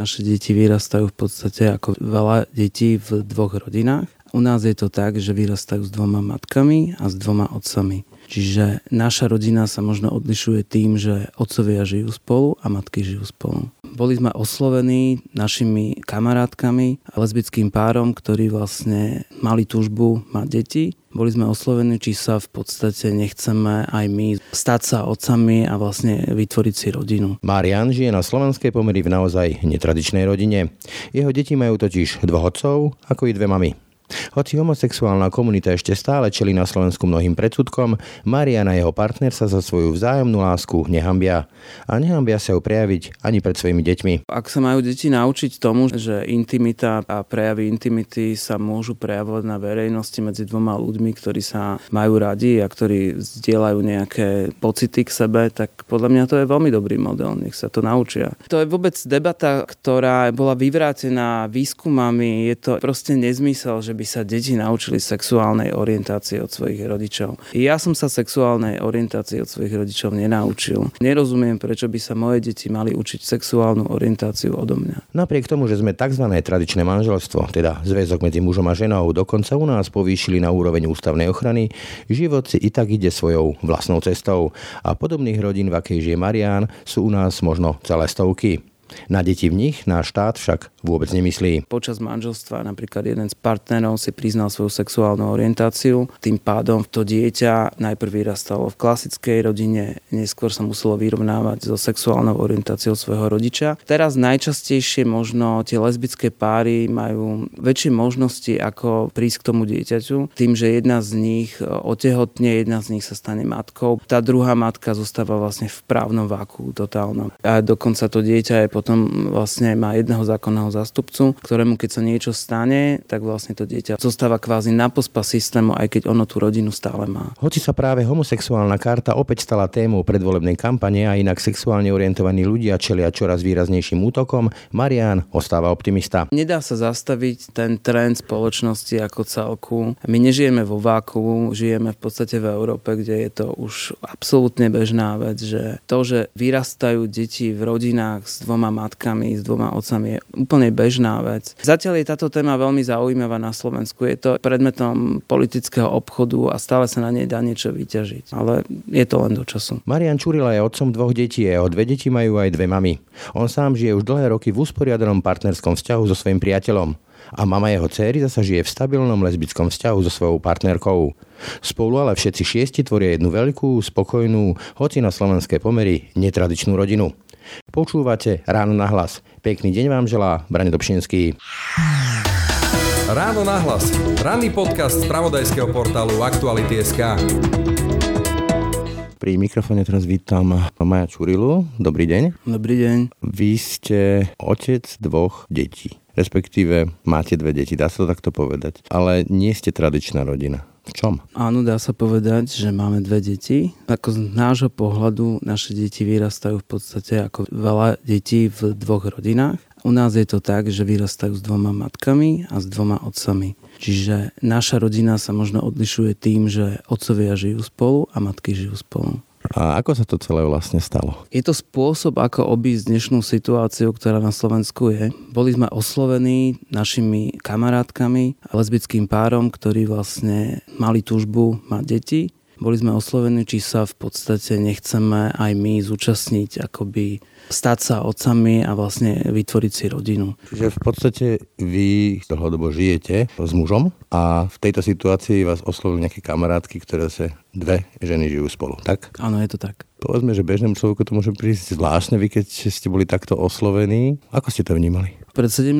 naše deti vyrastajú v podstate ako veľa detí v dvoch rodinách. U nás je to tak, že vyrastajú s dvoma matkami a s dvoma otcami. Čiže naša rodina sa možno odlišuje tým, že otcovia žijú spolu a matky žijú spolu. Boli sme oslovení našimi kamarátkami a lesbickým párom, ktorí vlastne mali túžbu mať deti. Boli sme oslovení, či sa v podstate nechceme aj my stať sa otcami a vlastne vytvoriť si rodinu. Marian žije na slovenskej pomery v naozaj netradičnej rodine. Jeho deti majú totiž dvoch otcov, ako i dve mamy. Hoci homosexuálna komunita ešte stále čeli na Slovensku mnohým predsudkom, Marian a jeho partner sa za svoju vzájomnú lásku nehambia. A nehambia sa ju prejaviť ani pred svojimi deťmi. Ak sa majú deti naučiť tomu, že intimita a prejavy intimity sa môžu prejavovať na verejnosti medzi dvoma ľuďmi, ktorí sa majú radi a ktorí zdieľajú nejaké pocity k sebe, tak podľa mňa to je veľmi dobrý model, nech sa to naučia. To je vôbec debata, ktorá bola vyvrátená výskumami, je to proste nezmysel, že by sa deti naučili sexuálnej orientácie od svojich rodičov. Ja som sa sexuálnej orientácie od svojich rodičov nenaučil. Nerozumiem, prečo by sa moje deti mali učiť sexuálnu orientáciu odo mňa. Napriek tomu, že sme tzv. tradičné manželstvo, teda zväzok medzi mužom a ženou, dokonca u nás povýšili na úroveň ústavnej ochrany, život si i tak ide svojou vlastnou cestou a podobných rodín, v akej žije Marián, sú u nás možno celé stovky. Na deti v nich náš štát však vôbec nemyslí. Počas manželstva napríklad jeden z partnerov si priznal svoju sexuálnu orientáciu, tým pádom to dieťa najprv vyrastalo v klasickej rodine, neskôr sa muselo vyrovnávať so sexuálnou orientáciou svojho rodiča. Teraz najčastejšie možno tie lesbické páry majú väčšie možnosti, ako prísť k tomu dieťaťu, tým, že jedna z nich otehotne, jedna z nich sa stane matkou. Tá druhá matka zostáva vlastne v právnom váku totálnom. A dokonca to dieťa je potom vlastne má jedného zákonného zástupcu, ktorému keď sa niečo stane, tak vlastne to dieťa zostáva kvázi na pospa systému, aj keď ono tú rodinu stále má. Hoci sa práve homosexuálna karta opäť stala témou predvolebnej kampane a inak sexuálne orientovaní ľudia čelia čoraz výraznejším útokom, Marian ostáva optimista. Nedá sa zastaviť ten trend spoločnosti ako celku. My nežijeme vo váku, žijeme v podstate v Európe, kde je to už absolútne bežná vec, že to, že vyrastajú deti v rodinách s dvoma matkami, s dvoma otcami je úplne bežná vec. Zatiaľ je táto téma veľmi zaujímavá na Slovensku. Je to predmetom politického obchodu a stále sa na nej dá niečo vyťažiť. Ale je to len do času. Marian Čurila je otcom dvoch detí a dve deti majú aj dve mamy. On sám žije už dlhé roky v usporiadanom partnerskom vzťahu so svojím priateľom a mama jeho céry zasa žije v stabilnom lesbickom vzťahu so svojou partnerkou. Spolu ale všetci šiesti tvoria jednu veľkú, spokojnú, hoci na slovenské pomery, netradičnú rodinu. Počúvate Ráno na hlas. Pekný deň vám želá Brane Dobšinský. Ráno na hlas. Ranný podcast z pravodajského portálu Aktuality.sk. Pri mikrofóne teraz vítam Maja Čurilu. Dobrý deň. Dobrý deň. Vy ste otec dvoch detí. Respektíve máte dve deti, dá sa to takto povedať. Ale nie ste tradičná rodina. Čom? Áno, dá sa povedať, že máme dve deti. Ako z nášho pohľadu naše deti vyrastajú v podstate ako veľa detí v dvoch rodinách. U nás je to tak, že vyrastajú s dvoma matkami a s dvoma otcami. Čiže naša rodina sa možno odlišuje tým, že otcovia žijú spolu a matky žijú spolu. A ako sa to celé vlastne stalo? Je to spôsob, ako obísť dnešnú situáciu, ktorá na Slovensku je. Boli sme oslovení našimi kamarátkami lesbickým párom, ktorí vlastne mali túžbu mať deti. Boli sme oslovení, či sa v podstate nechceme aj my zúčastniť akoby stať sa otcami a vlastne vytvoriť si rodinu. Čiže v podstate vy dlhodobo žijete s mužom a v tejto situácii vás oslovili nejaké kamarátky, ktoré sa dve ženy žijú spolu, tak? Áno, je to tak. Povedzme, že bežnému človeku to môže prísť zvláštne, vy keď ste boli takto oslovení. Ako ste to vnímali? Pred 17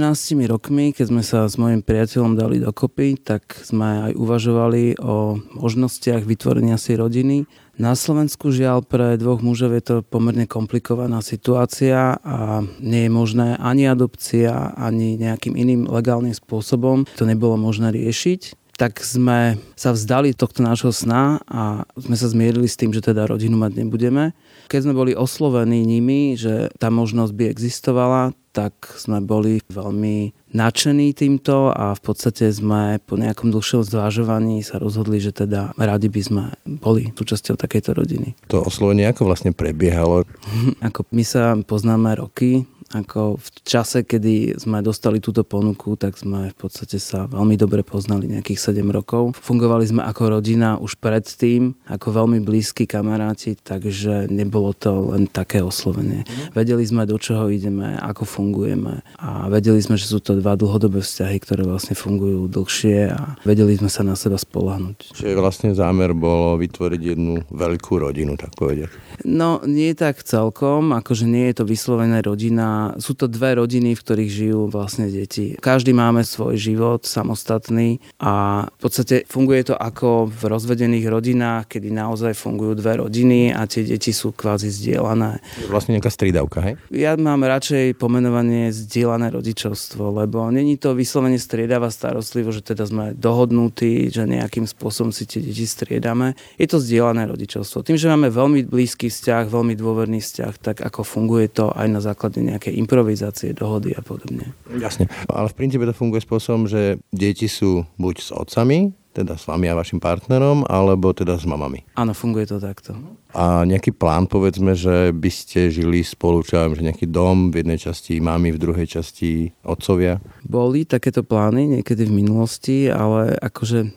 rokmi, keď sme sa s mojim priateľom dali dokopy, tak sme aj uvažovali o možnostiach vytvorenia si rodiny na Slovensku žiaľ pre dvoch mužov je to pomerne komplikovaná situácia a nie je možné ani adopcia, ani nejakým iným legálnym spôsobom. To nebolo možné riešiť tak sme sa vzdali tohto nášho sna a sme sa zmierili s tým, že teda rodinu mať nebudeme. Keď sme boli oslovení nimi, že tá možnosť by existovala, tak sme boli veľmi nadšení týmto a v podstate sme po nejakom dlhšom zvážovaní sa rozhodli, že teda radi by sme boli súčasťou takejto rodiny. To oslovenie ako vlastne prebiehalo? ako my sa poznáme roky, Ako v čase, kedy sme dostali túto ponuku, tak sme v podstate sa veľmi dobre poznali nejakých 7 rokov. Fungovali sme ako rodina už predtým, ako veľmi blízki kamaráti, takže nebolo to len také oslovenie. Mm. Vedeli sme, do čoho ideme, ako fungujeme a vedeli sme, že sú to dva dlhodobé vzťahy, ktoré vlastne fungujú dlhšie a vedeli sme sa na seba spolahnuť. Čiže vlastne zámer bolo vytvoriť jednu veľkú rodinu, tak povedať. No, nie tak celkom, akože nie je to vyslovená rodina sú to dve rodiny, v ktorých žijú vlastne deti. Každý máme svoj život samostatný a v podstate funguje to ako v rozvedených rodinách, kedy naozaj fungujú dve rodiny a tie deti sú kvázi zdieľané. Vlastne nejaká striedavka, hej? Ja mám radšej pomenovanie zdieľané rodičovstvo, lebo není to vyslovene striedavá starostlivo, že teda sme dohodnutí, že nejakým spôsobom si tie deti striedame. Je to zdieľané rodičovstvo. Tým, že máme veľmi blízky vzťah, veľmi dôverný vzťah, tak ako funguje to aj na základe nejakej nejaké improvizácie, dohody a podobne. Jasne. Ale v princípe to funguje spôsobom, že deti sú buď s otcami, teda s vami a vašim partnerom, alebo teda s mamami. Áno, funguje to takto. A nejaký plán, povedzme, že by ste žili spolu, čo viem, že nejaký dom v jednej časti mami, v druhej časti otcovia? Boli takéto plány niekedy v minulosti, ale akože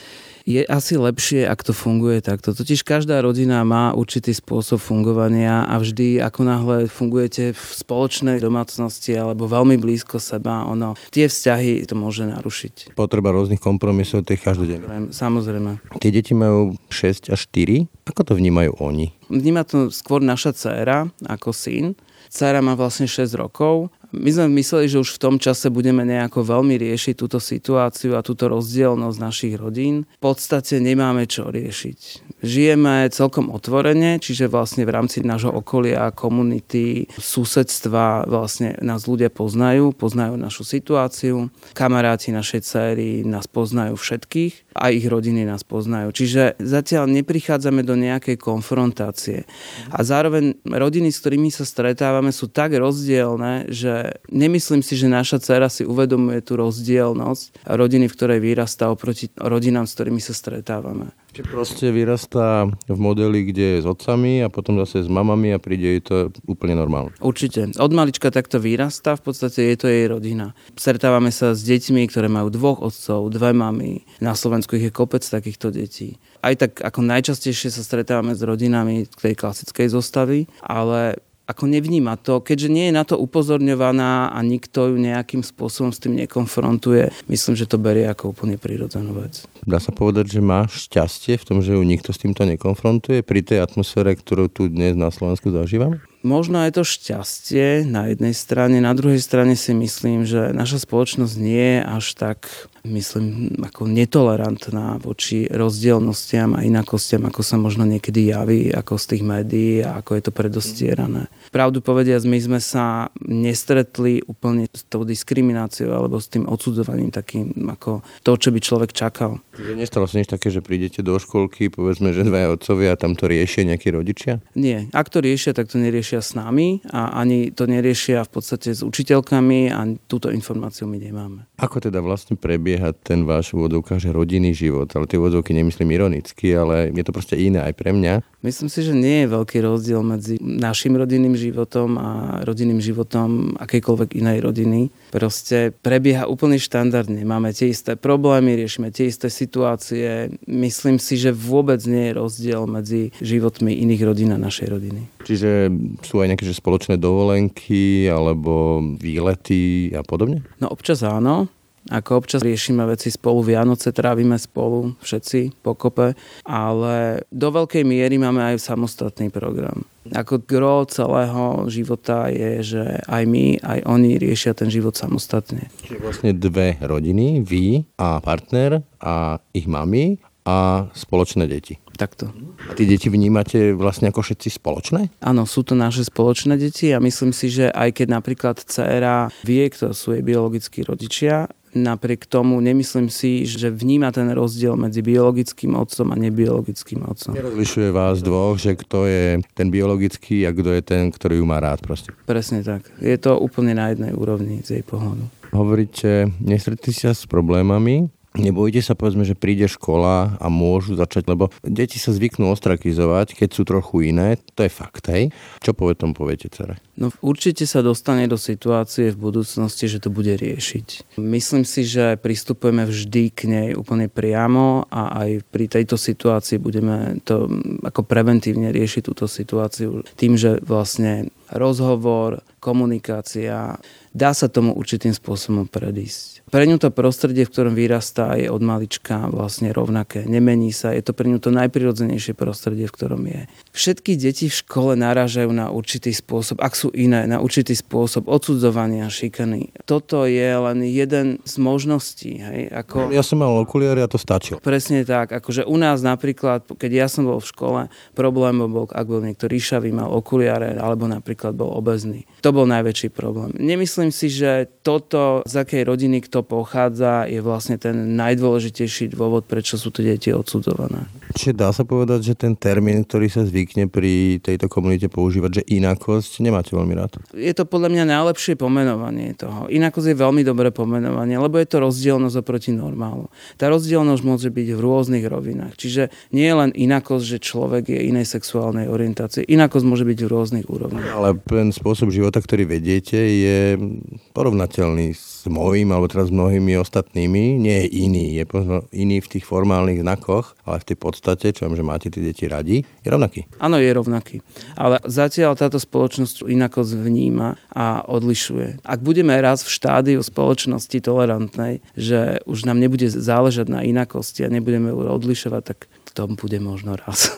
je asi lepšie, ak to funguje takto. Totiž každá rodina má určitý spôsob fungovania a vždy, ako náhle fungujete v spoločnej domácnosti alebo veľmi blízko seba, ono, tie vzťahy to môže narušiť. Potreba rôznych kompromisov, tých každodenných. Samozrejme. Tie deti majú 6 až 4. Ako to vnímajú oni? Vníma to skôr naša dcéra ako syn. Dcera má vlastne 6 rokov my sme mysleli, že už v tom čase budeme nejako veľmi riešiť túto situáciu a túto rozdielnosť našich rodín. V podstate nemáme čo riešiť. Žijeme celkom otvorene, čiže vlastne v rámci nášho okolia, komunity, susedstva vlastne nás ľudia poznajú, poznajú našu situáciu. Kamaráti našej céry nás poznajú všetkých a ich rodiny nás poznajú. Čiže zatiaľ neprichádzame do nejakej konfrontácie. A zároveň rodiny, s ktorými sa stretávame, sú tak rozdielne, že nemyslím si, že naša dcera si uvedomuje tú rozdielnosť rodiny, v ktorej vyrastá oproti rodinám, s ktorými sa stretávame. Čiže proste vyrastá v modeli, kde je s otcami a potom zase s mamami a príde jej to úplne normálne. Určite. Od malička takto vyrastá, v podstate je to jej rodina. Stretávame sa s deťmi, ktoré majú dvoch otcov, dve mamy. Na Slovensku ich je kopec takýchto detí. Aj tak ako najčastejšie sa stretávame s rodinami tej klasickej zostavy, ale ako nevníma to, keďže nie je na to upozorňovaná a nikto ju nejakým spôsobom s tým nekonfrontuje, myslím, že to berie ako úplne prirodzenú vec. Dá sa povedať, že má šťastie v tom, že ju nikto s týmto nekonfrontuje pri tej atmosfére, ktorú tu dnes na Slovensku zažívame? Možno je to šťastie na jednej strane, na druhej strane si myslím, že naša spoločnosť nie je až tak myslím, ako netolerantná voči rozdielnostiam a inakostiam, ako sa možno niekedy javí, ako z tých médií a ako je to predostierané. Pravdu povediac, my sme sa nestretli úplne s tou diskrimináciou alebo s tým odsudzovaním takým, ako to, čo by človek čakal. Že nestalo sa nič také, že prídete do školky, povedzme, že dvaja otcovia a tam to riešia nejakí rodičia? Nie. Ak to riešia, tak to neriešia s nami a ani to neriešia v podstate s učiteľkami a túto informáciu my nemáme. Ako teda vlastne prebie prebieha ten váš vodovka, že rodinný život. Ale tie vodovky nemyslím ironicky, ale je to proste iné aj pre mňa. Myslím si, že nie je veľký rozdiel medzi našim rodinným životom a rodinným životom akejkoľvek inej rodiny. Proste prebieha úplne štandardne. Máme tie isté problémy, riešime tie isté situácie. Myslím si, že vôbec nie je rozdiel medzi životmi iných rodín a našej rodiny. Čiže sú aj nejaké že spoločné dovolenky alebo výlety a podobne? No občas áno. Ako občas riešime veci spolu, Vianoce trávime spolu, všetci pokope, ale do veľkej miery máme aj samostatný program. Ako gro celého života je, že aj my, aj oni riešia ten život samostatne. Čiže vlastne dve rodiny, vy a partner a ich mami a spoločné deti. Takto. A tie deti vnímate vlastne ako všetci spoločné? Áno, sú to naše spoločné deti a myslím si, že aj keď napríklad dcera vie, kto sú jej biologickí rodičia, Napriek tomu nemyslím si, že vníma ten rozdiel medzi biologickým otcom a nebiologickým otcom. Nerozlišuje vás dvoch, že kto je ten biologický a kto je ten, ktorý ju má rád proste. Presne tak. Je to úplne na jednej úrovni z jej pohľadu. Hovoríte, nestretli sa s problémami, Nebojíte sa, povedzme, že príde škola a môžu začať, lebo deti sa zvyknú ostrakizovať, keď sú trochu iné, to je fakt, hej? Čo povie tomu poviete, cere? No určite sa dostane do situácie v budúcnosti, že to bude riešiť. Myslím si, že pristupujeme vždy k nej úplne priamo a aj pri tejto situácii budeme to ako preventívne riešiť túto situáciu tým, že vlastne rozhovor, komunikácia, dá sa tomu určitým spôsobom predísť. Pre ňu to prostredie, v ktorom vyrastá, je od malička vlastne rovnaké. Nemení sa, je to pre ňu to najprirodzenejšie prostredie, v ktorom je. Všetky deti v škole narážajú na určitý spôsob, ak sú iné, na určitý spôsob odsudzovania, šikany. Toto je len jeden z možností. Hej? Ako... Ja som mal okuliare a to stačilo. Presne tak. Akože u nás napríklad, keď ja som bol v škole, problém bol, ak bol niekto ríšavý, mal okuliare, alebo napríklad bol obezný. To bol najväčší problém. Nemyslím si, že toto, z akej rodiny kto pochádza, je vlastne ten najdôležitejší dôvod, prečo sú to deti odsudzované. Čiže dá sa povedať, že ten termín, ktorý sa zvykne pri tejto komunite používať, že inakosť, nemáte veľmi rád? Je to podľa mňa najlepšie pomenovanie toho. Inakosť je veľmi dobré pomenovanie, lebo je to rozdielnosť oproti normálu. Tá rozdielnosť môže byť v rôznych rovinách. Čiže nie je len inakosť, že človek je inej sexuálnej orientácie. Inakosť môže byť v rôznych úrovniach. Ale ten spôsob života, ktorý vediete, je porovnateľný s môjim, alebo teraz s mnohými ostatnými. Nie je iný. Je iný v tých formálnych znakoch, ale v tej podstate, čo viem, že máte tie deti radi, je rovnaký. Áno, je rovnaký. Ale zatiaľ táto spoločnosť inakosť vníma a odlišuje. Ak budeme raz v štádiu spoločnosti tolerantnej, že už nám nebude záležať na inakosti a nebudeme odlišovať, tak tom bude možno raz.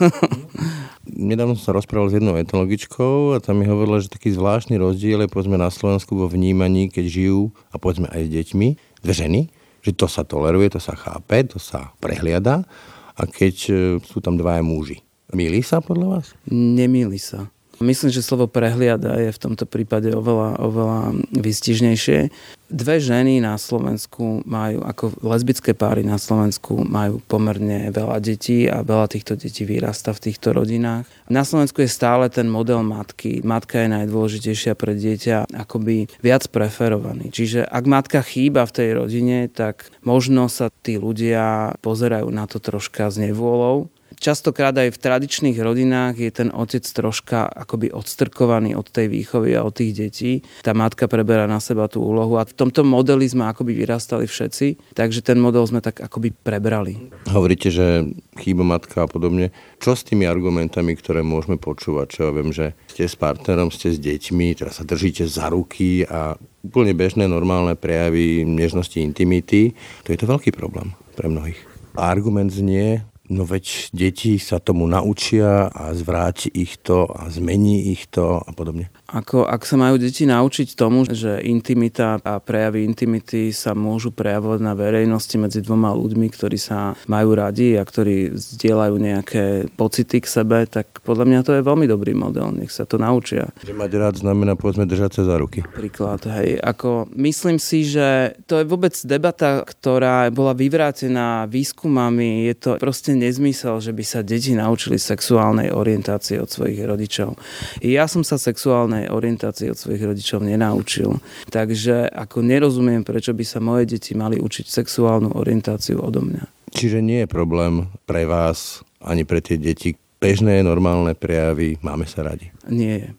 Nedávno som sa rozprával s jednou etologičkou a tam mi hovorila, že taký zvláštny rozdiel je povedzme na Slovensku vo vnímaní, keď žijú a povedzme aj s deťmi, dve ženy, že to sa toleruje, to sa chápe, to sa prehliada a keď e, sú tam dvaja muži. Milí sa podľa vás? Nemýli sa. Myslím, že slovo prehliada je v tomto prípade oveľa, oveľa vystižnejšie. Dve ženy na Slovensku majú, ako lesbické páry na Slovensku, majú pomerne veľa detí a veľa týchto detí vyrasta v týchto rodinách. Na Slovensku je stále ten model matky. Matka je najdôležitejšia pre dieťa akoby viac preferovaný. Čiže ak matka chýba v tej rodine, tak možno sa tí ľudia pozerajú na to troška s nevôľou Častokrát aj v tradičných rodinách je ten otec troška akoby odstrkovaný od tej výchovy a od tých detí. Tá matka preberá na seba tú úlohu a v tomto modeli sme akoby vyrastali všetci, takže ten model sme tak akoby prebrali. Hovoríte, že chýba matka a podobne. Čo s tými argumentami, ktoré môžeme počúvať? Čo ja viem, že ste s partnerom, ste s deťmi, teraz sa držíte za ruky a úplne bežné, normálne prejavy nežnosti, intimity. To je to veľký problém pre mnohých. Argument znie, No veď deti sa tomu naučia a zvráti ich to a zmení ich to a podobne. Ako, ak sa majú deti naučiť tomu, že intimita a prejavy intimity sa môžu prejavovať na verejnosti medzi dvoma ľuďmi, ktorí sa majú radi a ktorí zdieľajú nejaké pocity k sebe, tak podľa mňa to je veľmi dobrý model. Nech sa to naučia. Že mať rád znamená povedzme držať sa za ruky. Príklad, hej. Ako, myslím si, že to je vôbec debata, ktorá bola vyvrátená výskumami. Je to proste nezmysel, že by sa deti naučili sexuálnej orientácie od svojich rodičov. Ja som sa sexuálne sexuálnej orientácii od svojich rodičov nenaučil. Takže ako nerozumiem, prečo by sa moje deti mali učiť sexuálnu orientáciu odo mňa. Čiže nie je problém pre vás ani pre tie deti bežné, normálne prejavy, máme sa radi. Nie je.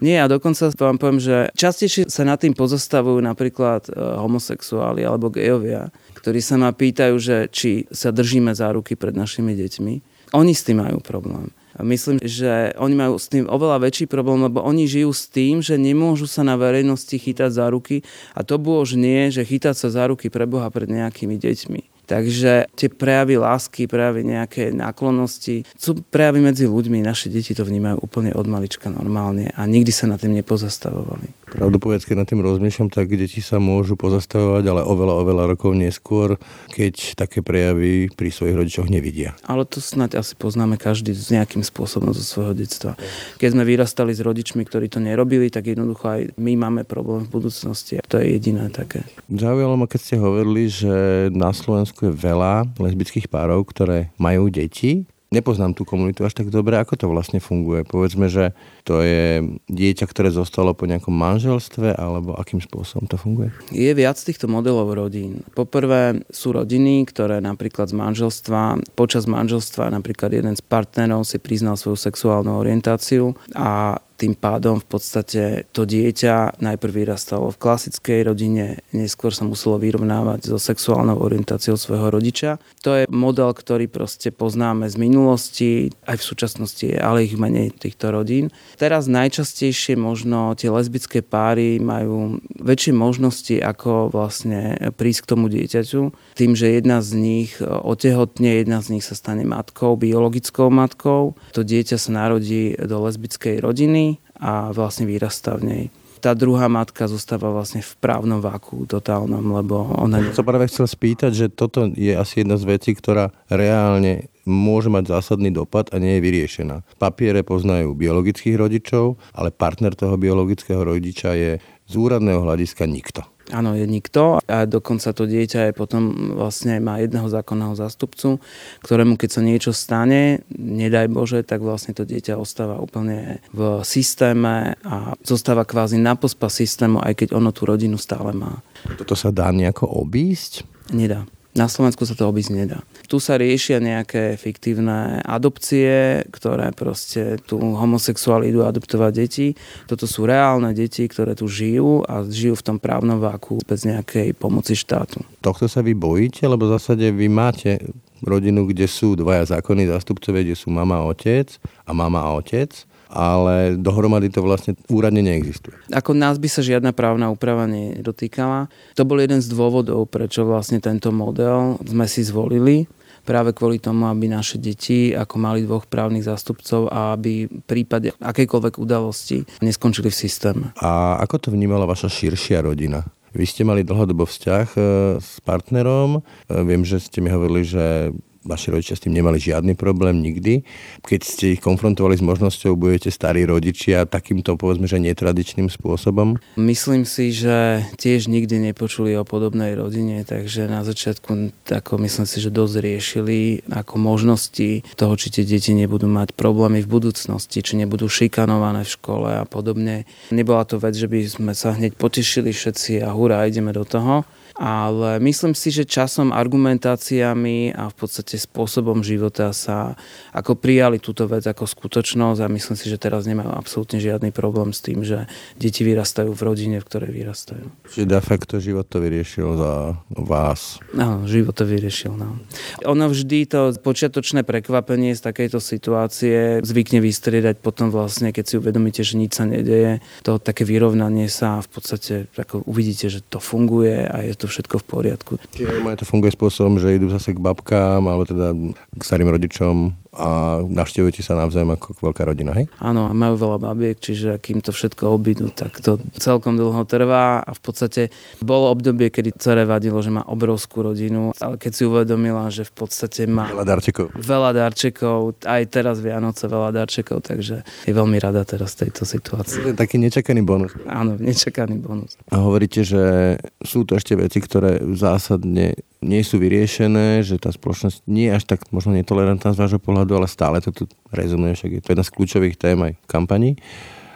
Nie, a dokonca vám poviem, že častejšie sa nad tým pozastavujú napríklad e, homosexuáli alebo gejovia, ktorí sa ma pýtajú, že či sa držíme za ruky pred našimi deťmi. Oni s tým majú problém. Myslím, že oni majú s tým oveľa väčší problém, lebo oni žijú s tým, že nemôžu sa na verejnosti chytať za ruky a to už nie, že chytať sa za ruky pre Boha pred nejakými deťmi. Takže tie prejavy lásky, prejavy nejaké náklonnosti sú prejavy medzi ľuďmi. Naše deti to vnímajú úplne od malička normálne a nikdy sa na tým nepozastavovali. Pravdu povedz, keď nad tým rozmýšľam, tak deti sa môžu pozastavovať, ale oveľa, oveľa rokov neskôr, keď také prejavy pri svojich rodičoch nevidia. Ale to snáď asi poznáme každý s nejakým spôsobom zo svojho detstva. Keď sme vyrastali s rodičmi, ktorí to nerobili, tak jednoducho aj my máme problém v budúcnosti. To je jediné také. Zaujalo ma, keď ste hovorili, že na Slovensku Slovensku je veľa lesbických párov, ktoré majú deti. Nepoznám tú komunitu až tak dobre, ako to vlastne funguje. Povedzme, že to je dieťa, ktoré zostalo po nejakom manželstve, alebo akým spôsobom to funguje? Je viac týchto modelov rodín. Poprvé sú rodiny, ktoré napríklad z manželstva, počas manželstva napríklad jeden z partnerov si priznal svoju sexuálnu orientáciu a tým pádom v podstate to dieťa najprv vyrastalo v klasickej rodine, neskôr sa muselo vyrovnávať so sexuálnou orientáciou svojho rodiča. To je model, ktorý proste poznáme z minulosti, aj v súčasnosti ale ich menej týchto rodín. Teraz najčastejšie možno tie lesbické páry majú väčšie možnosti, ako vlastne prísť k tomu dieťaťu, tým, že jedna z nich otehotne, jedna z nich sa stane matkou, biologickou matkou. To dieťa sa narodí do lesbickej rodiny a vlastne vyrastá v nej tá druhá matka zostáva vlastne v právnom váku totálnom, lebo ona... Sa práve chcel spýtať, že toto je asi jedna z vecí, ktorá reálne môže mať zásadný dopad a nie je vyriešená. Papiere poznajú biologických rodičov, ale partner toho biologického rodiča je z úradného hľadiska nikto. Áno, je nikto a dokonca to dieťa je potom vlastne má jedného zákonného zástupcu, ktorému keď sa niečo stane, nedaj Bože, tak vlastne to dieťa ostáva úplne v systéme a zostáva kvázi na pospa systému, aj keď ono tú rodinu stále má. Toto sa dá nejako obísť? Nedá. Na Slovensku sa to obísť nedá. Tu sa riešia nejaké fiktívne adopcie, ktoré proste tu homosexuáli idú adoptovať deti. Toto sú reálne deti, ktoré tu žijú a žijú v tom právnom váku bez nejakej pomoci štátu. Tohto sa vy bojíte, lebo v zásade vy máte rodinu, kde sú dvaja zákonní zástupcovia, kde sú mama a otec a mama a otec ale dohromady to vlastne úradne neexistuje. Ako nás by sa žiadna právna úprava nedotýkala. To bol jeden z dôvodov, prečo vlastne tento model sme si zvolili práve kvôli tomu, aby naše deti ako mali dvoch právnych zástupcov a aby v prípade akejkoľvek udalosti neskončili v systéme. A ako to vnímala vaša širšia rodina? Vy ste mali dlhodobo vzťah e, s partnerom. E, viem, že ste mi hovorili, že vaši rodičia s tým nemali žiadny problém nikdy. Keď ste ich konfrontovali s možnosťou, budete starí rodičia takýmto, povedzme, že netradičným spôsobom? Myslím si, že tiež nikdy nepočuli o podobnej rodine, takže na začiatku ako myslím si, že dosť riešili ako možnosti toho, či tie deti nebudú mať problémy v budúcnosti, či nebudú šikanované v škole a podobne. Nebola to vec, že by sme sa hneď potešili všetci a hurá, ideme do toho ale myslím si, že časom argumentáciami a v podstate spôsobom života sa ako prijali túto vec ako skutočnosť a myslím si, že teraz nemajú absolútne žiadny problém s tým, že deti vyrastajú v rodine, v ktorej vyrastajú. Čiže de facto život to vyriešil za vás. Áno, život to vyriešil. No. Ono vždy to počiatočné prekvapenie z takejto situácie zvykne vystriedať potom vlastne, keď si uvedomíte, že nič sa nedeje, to také vyrovnanie sa v podstate ako uvidíte, že to funguje a je to to všetko v poriadku. Čiže to funguje spôsobom, že idú zase k babkám alebo teda k starým rodičom a navštevujete sa navzájom ako veľká rodina, hej? Áno, majú veľa babiek, čiže kým to všetko obídu, tak to celkom dlho trvá a v podstate bolo obdobie, kedy cere vadilo, že má obrovskú rodinu, ale keď si uvedomila, že v podstate má veľa darčekov. Veľa darčekov, aj teraz Vianoce veľa darčekov, takže je veľmi rada teraz tejto situácii. Taký nečakaný bonus. Áno, nečakaný bonus. A hovoríte, že sú to ešte veci, ktoré zásadne nie sú vyriešené, že tá spoločnosť nie je až tak možno netolerantná z vášho pohľadu, ale stále to tu rezonuje, však je to jedna z kľúčových tém aj kampani.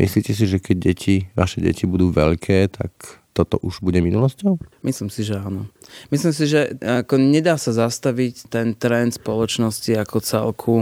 Myslíte si, že keď deti, vaše deti budú veľké, tak toto už bude minulosťou? Myslím si, že áno. Myslím si, že ako nedá sa zastaviť ten trend spoločnosti ako celku.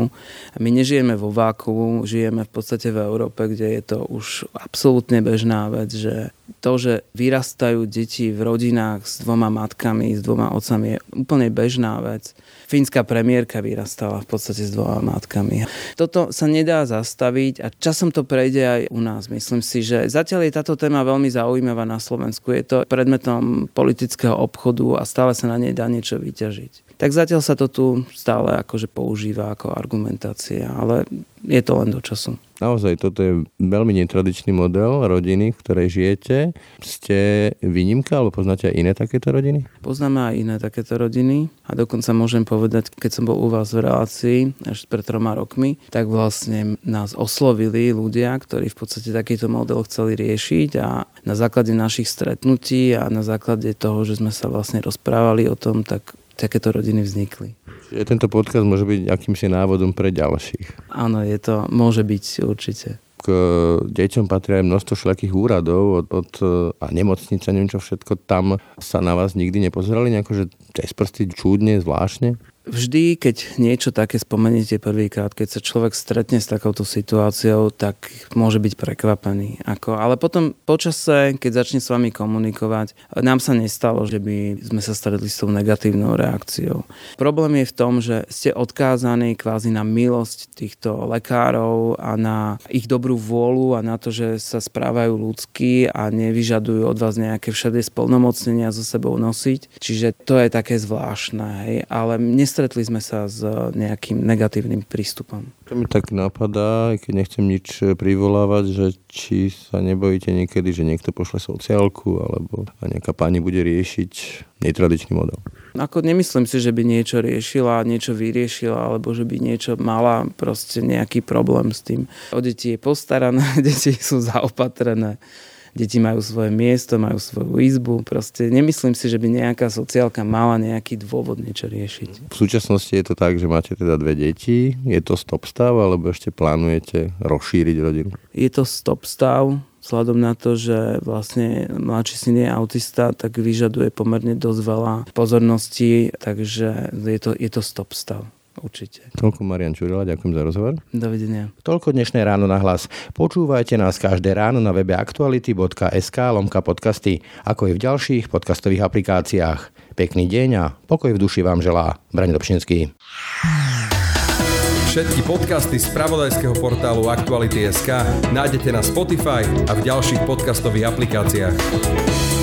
My nežijeme vo váku, žijeme v podstate v Európe, kde je to už absolútne bežná vec, že to, že vyrastajú deti v rodinách s dvoma matkami, s dvoma otcami je úplne bežná vec. Fínska premiérka vyrastala v podstate s dvoma matkami. Toto sa nedá zastaviť a časom to prejde aj u nás. Myslím si, že zatiaľ je táto téma veľmi zaujímavá na Slovensku. Je to predmetom politického obchodu a stále sa na nej dá niečo vyťažiť. Tak zatiaľ sa to tu stále akože používa ako argumentácia, ale je to len do času. Naozaj, toto je veľmi netradičný model rodiny, v ktorej žijete. Ste výnimka, alebo poznáte aj iné takéto rodiny? Poznáme aj iné takéto rodiny a dokonca môžem povedať, keď som bol u vás v relácii až pred troma rokmi, tak vlastne nás oslovili ľudia, ktorí v podstate takýto model chceli riešiť a na základe našich stretnutí a na základe toho, že sme sa vlastne rozprávali o tom, tak takéto rodiny vznikli. Tento podcast môže byť akýmsi návodom pre ďalších. Áno, je to, môže byť určite k deťom patria aj množstvo všelijakých úradov od, od, a nemocnica, neviem čo všetko, tam sa na vás nikdy nepozerali nejako, že cez prsty čúdne, zvláštne? Vždy, keď niečo také spomeniete prvýkrát, keď sa človek stretne s takouto situáciou, tak môže byť prekvapený. Ako, ale potom počase, keď začne s vami komunikovať, nám sa nestalo, že by sme sa stretli s tou negatívnou reakciou. Problém je v tom, že ste odkázaní kvázi na milosť týchto lekárov a na ich dobrú vôľu a na to, že sa správajú ľudsky a nevyžadujú od vás nejaké všade splnomocnenia so sebou nosiť. Čiže to je také zvláštne. Hej. Ale nestretli sme sa s nejakým negatívnym prístupom. To mi tak napadá, keď nechcem nič privolávať, že či sa nebojíte niekedy, že niekto pošle sociálku alebo a nejaká pani bude riešiť netradičný model. Ako nemyslím si, že by niečo riešila, niečo vyriešila, alebo že by niečo mala proste nejaký problém s tým. O deti je postarané, deti sú zaopatrené deti majú svoje miesto, majú svoju izbu. Proste nemyslím si, že by nejaká sociálka mala nejaký dôvod niečo riešiť. V súčasnosti je to tak, že máte teda dve deti. Je to stop stav, alebo ešte plánujete rozšíriť rodinu? Je to stop stav, vzhľadom na to, že vlastne mladší syn je autista, tak vyžaduje pomerne dosť veľa pozornosti, takže je to, je to stop stav. Určite. Toľko Marian Čurila, ďakujem za rozhovor. Dovidenia. Toľko dnešné ráno na hlas. Počúvajte nás každé ráno na webe aktuality.sk lomka podcasty, ako i v ďalších podcastových aplikáciách. Pekný deň a pokoj v duši vám želá Braň Dobšinský. Všetky podcasty z pravodajského portálu Aktuality.sk nájdete na Spotify a v ďalších podcastových aplikáciách.